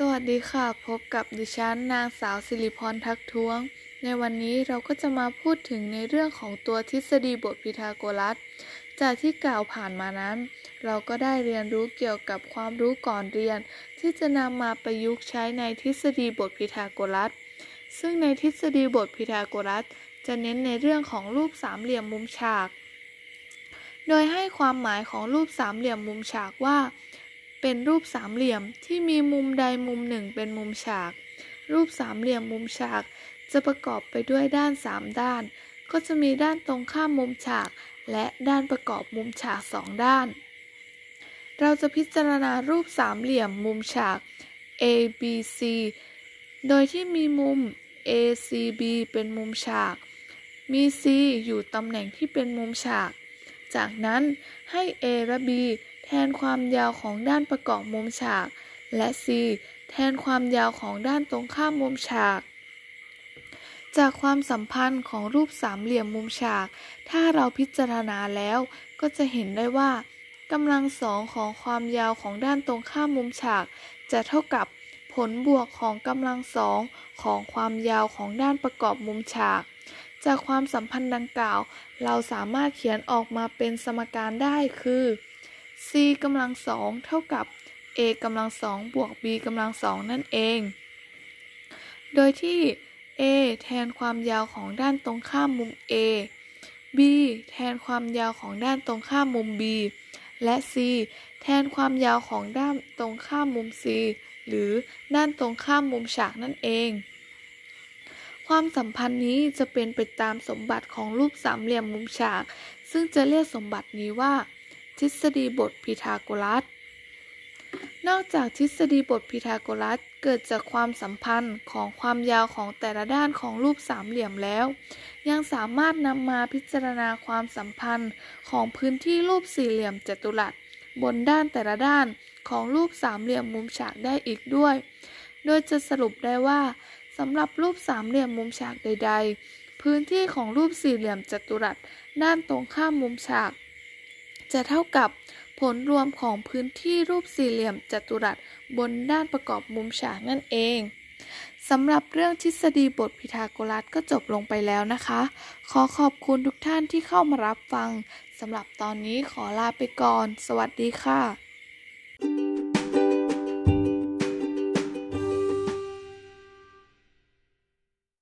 สวัสดีค่ะ พบกับดิฉันนางสาวสิริพรทักท้วง ในวันนี้เราก็จะมาพูดถึงในเรื่องของตัวทฤษฎีบทพีทาโกรัส จากที่กล่าวผ่านมานั้น เราก็ได้เรียนรู้เกี่ยวกับความรู้ก่อนเรียน ที่จะนำมาประยุกต์ใช้ในทฤษฎีบทพีทาโกรัส ซึ่งในทฤษฎีบทพีทาโกรัส จะเน้นในเรื่องของรูปสามเหลี่ยมมุมฉาก โดยให้ความหมายของรูปสามเหลี่ยมมุมฉากว่า เป็นรูปสามเหลี่ยมที่มีมุมใดมุมหนึ่งเป็นมุมฉาก รูปสามเหลี่ยมมุมฉาก จะประกอบไปด้วยด้านสามด้าน ก็จะมีด้านตรงข้ามมุมฉาก และด้านประกอบมุมฉากสองด้าน เราจะพิจารณารูปสามเหลี่ยมมุมฉาก A B C โดยที่มีมุม A C B เป็นมุมฉาก มี C อยู่ตำแหน่งที่เป็นมุมฉาก จากนั้นให้ A และ B แทนความยาวของด้านประกอบมุมฉาก และ C แทนความยาวของด้านตรงข้ามมุมฉาก จากความสัมพันธ์ของรูปสามเหลี่ยมมุมฉาก ถ้าเราพิจารณาแล้วก็จะเห็นได้ว่ากำลังสองของความยาวของด้านตรงข้ามมุมฉาก จะเท่ากับผลบวกของกำลังสองของความยาวของด้านประกอบมุมฉาก จากความสัมพันธ์ดังกล่าว เราสามารถเขียนออกมาเป็นสมการได้คือ c กำลังสองเท่ากับ a กำลังสองบวก b กำลังสองนั่นเอง โดยที่ a แทนความยาวของด้านตรงข้ามมุม a b แทนความยาวของด้านตรงข้ามมุม b และ c แทนความยาวของด้านตรงข้ามมุม c หรือด้านตรงข้ามมุมฉากนั่นเอง ความสัมพันธ์นี้จะเป็นไปตามสมบัติของรูปสามเหลี่ยมมุมฉาก ซึ่งจะเรียกสมบัตินี้ว่า ทฤษฎีบทพีทาโกรัส นอกจากทฤษฎีบทพีทาโกรัสเกิดจากความสัมพันธ์ของความยาวของแต่ละด้านของรูปสามเหลี่ยมแล้ว ยังสามารถนำมาพิจารณาความสัมพันธ์ของพื้นที่รูปสี่เหลี่ยมจัตุรัส บนด้านแต่ละด้านของรูปสามเหลี่ยมมุมฉากได้อีกด้วย โดยจะสรุปได้ว่า สำหรับรูปสามเหลี่ยมมุมฉากใด ๆ พื้นที่ของรูปสี่เหลี่ยมจัตุรัสด้านตรงข้ามมุมฉาก จะเท่ากับผลรวมของพื้นที่รูปสี่เหลี่ยมจัตุรัสบนด้านประกอบมุมฉากนั่นเองสำหรับเรื่องทฤษฎีบทพีทาโกรัสก็จบลงไปแล้วนะคะ ขอขอบคุณทุกท่านที่เข้ามารับฟัง สำหรับตอนนี้ขอลาไปก่อน สวัสดีค่ะ